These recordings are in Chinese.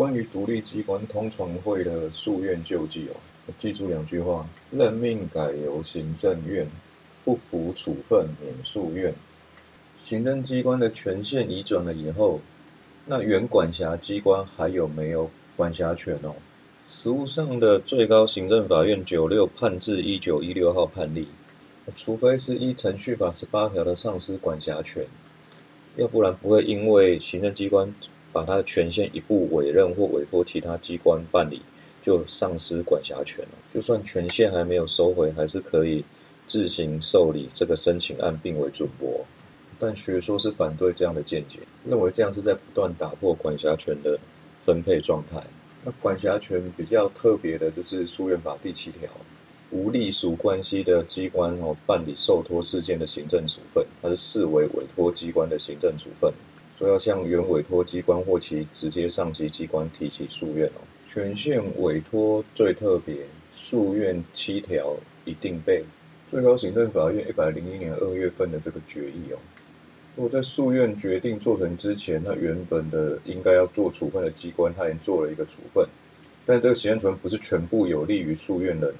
关于独立机关通常会的诉愿救济哦，记住两句话：任命改由行政院，不服处分免诉愿。行政机关的权限移转了以后，那原管辖机关还有没有管辖权哦？实务上的最高行政法院九六判字一九一六号判例，除非是依程序法十八条的丧失管辖权，要不然不会因为行政机关。把他的权限一步委任或委托其他机关办理，就丧失管辖权了。就算权限还没有收回，还是可以自行受理这个申请案，并为准驳。但学说是反对这样的见解，认为这样是在不断打破管辖权的分配状态。那管辖权比较特别的就是《诉愿法》第七条，无隶属关系的机关哦办理受托事件的行政处分，它是视为委托机关的行政处分。说要向原委托机关或其直接上级机关提起诉愿哦。权限委托最特别，诉愿七条一定备。最高行政法院一百零一年二月份的这个决议哦，如果在诉愿决定做成之前，那原本的应该要做处分的机关，他已经做了一个处分，但这个行政处分不是全部有利于诉愿人，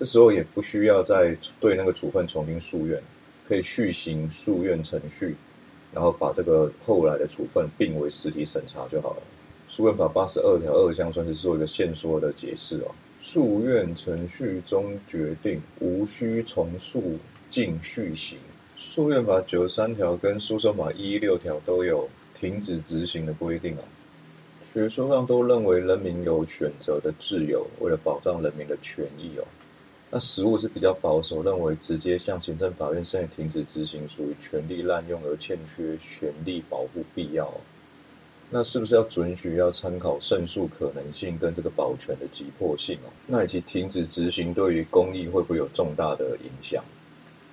这时候也不需要再对那个处分重新诉愿，可以续行诉愿程序。然后把这个后来的处分并为实体审查就好了。诉愿法八十二条二项算是做一个线索的解释哦。诉愿程序中决定无需重诉进续行。诉愿法九十三条跟诉讼法一六条都有停止执行的规定啊。学说上都认为人民有选择的自由，为了保障人民的权益哦。那实务是比较保守，认为直接向行政法院申请停止执行属于权力滥用而欠缺权利保护必要。那是不是要准许要参考胜诉可能性跟这个保全的急迫性哦？那以及停止执行对于公益会不会有重大的影响？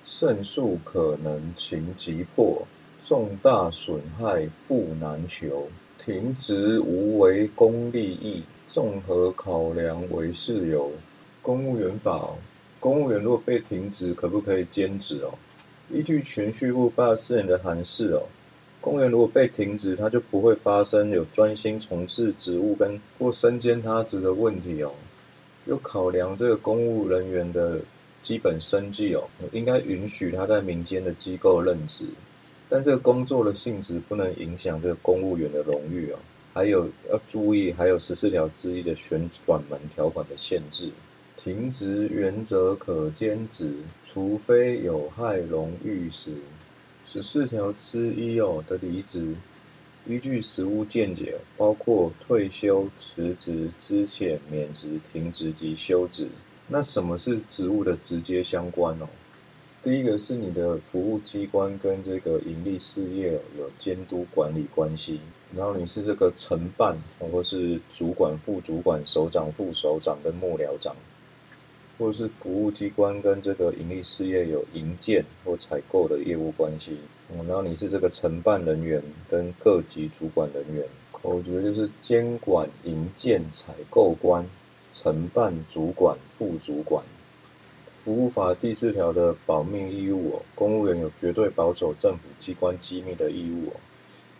胜诉可能情急迫，重大损害复难求，停职无违公利益，综合考量为事由。公务员法。公务员如果被停职，可不可以兼职哦？依据全序部八十四年的函释哦，公务员如果被停职，他就不会发生有专心从事职务跟或身兼他职的问题哦。又考量这个公务人员的基本生计哦，应该允许他在民间的机构任职，但这个工作的性质不能影响这个公务员的荣誉哦。还有要注意，还有十四条之一的旋转门条款的限制。停职原则可兼职，除非有害荣誉时。十四条之一哦的离职，依据实务见解，包括退休、辞职、资遣、免职、停职及休职。那什么是职务的直接相关哦？第一个是你的服务机关跟这个盈利事业有监督管理关系，然后你是这个承办或是主管、副主管、首长、副首长跟幕僚长。或是服务机关跟这个盈利事业有营建或采购的业务关系，嗯，然后你是这个承办人员跟各级主管人员，口诀就是监管营建采购官、承办主管、副主管。服务法第四条的保密义务哦，公务员有绝对保守政府机关机密的义务哦，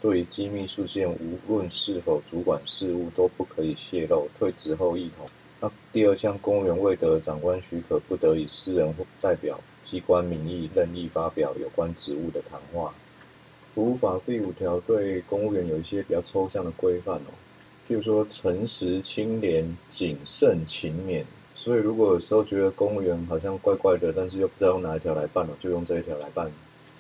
对于机密事件，无论是否主管事务，都不可以泄露。退职后一同。那第二项，公务员未得长官许可，不得以私人或代表机关名义任意发表有关职务的谈话。服务法第五条对公务员有一些比较抽象的规范哦，譬如说诚实、清廉、谨慎、勤勉。所以如果有时候觉得公务员好像怪怪的，但是又不知道用哪一条来办哦，就用这一条来办。